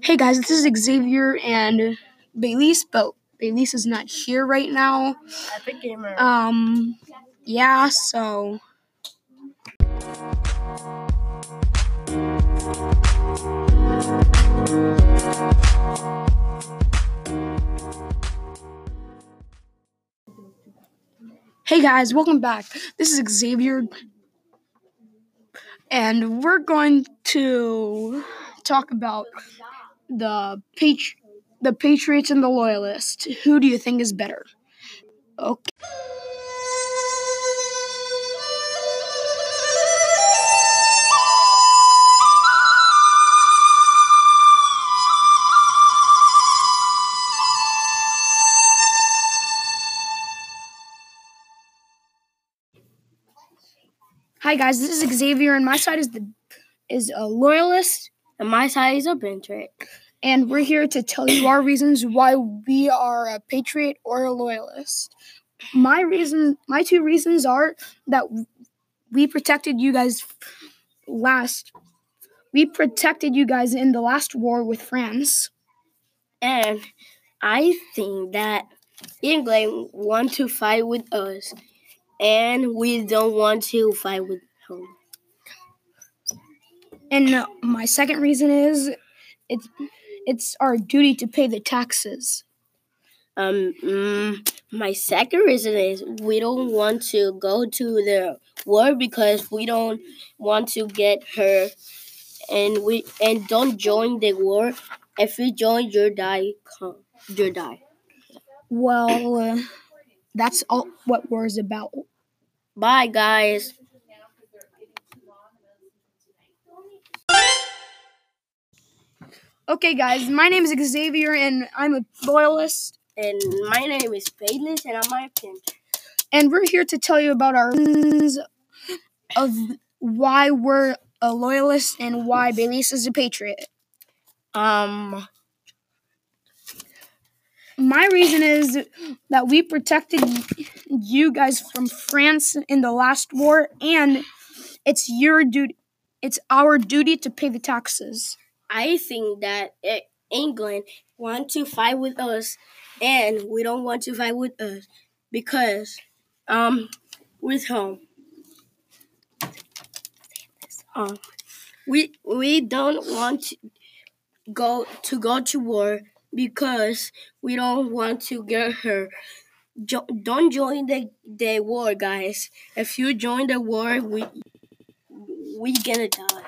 Hey guys, this is Xavier and Beilys, but Beilys is not here right now. Epic Gamer. Um, yeah, so. Hey guys, welcome back. This is Xavier, and we're going to talk about the Patri- the Patriots and the Loyalists. Who do you think is better? Okay. Hi guys, this is Xavier, and my side is the is a loyalist, and my side is a Patriot. and we're here to tell you our reasons why we are a patriot or a loyalist. My reason, my two reasons are that we protected you guys last. We protected you guys in the last war with France. And I think that England want to fight with us, and we don't want to fight with them. And my second reason is it's it's our duty to pay the taxes. Um, mm, my second reason is we don't want to go to the war because we don't want to get hurt, and we and don't join the war. If you join, you die. You die. Well, uh, that's all what war is about. Bye, guys. Okay, guys, my name is Xavier, and I'm a loyalist, And my name is Beilys, and I'm my pin. and we're here to tell you about our reasons of why we're a loyalist and why Beilys is a patriot. Um, My reason is that we protected you guys from France in the last war, and it's your duty. It's our duty to pay the taxes. I think that eh, England want to fight with us, and we don't want to fight with us because, um, with home. Um, we we don't want to go to go to war because we don't want to get hurt. Jo- don't join the the war, guys. If you join the war, we we gonna die.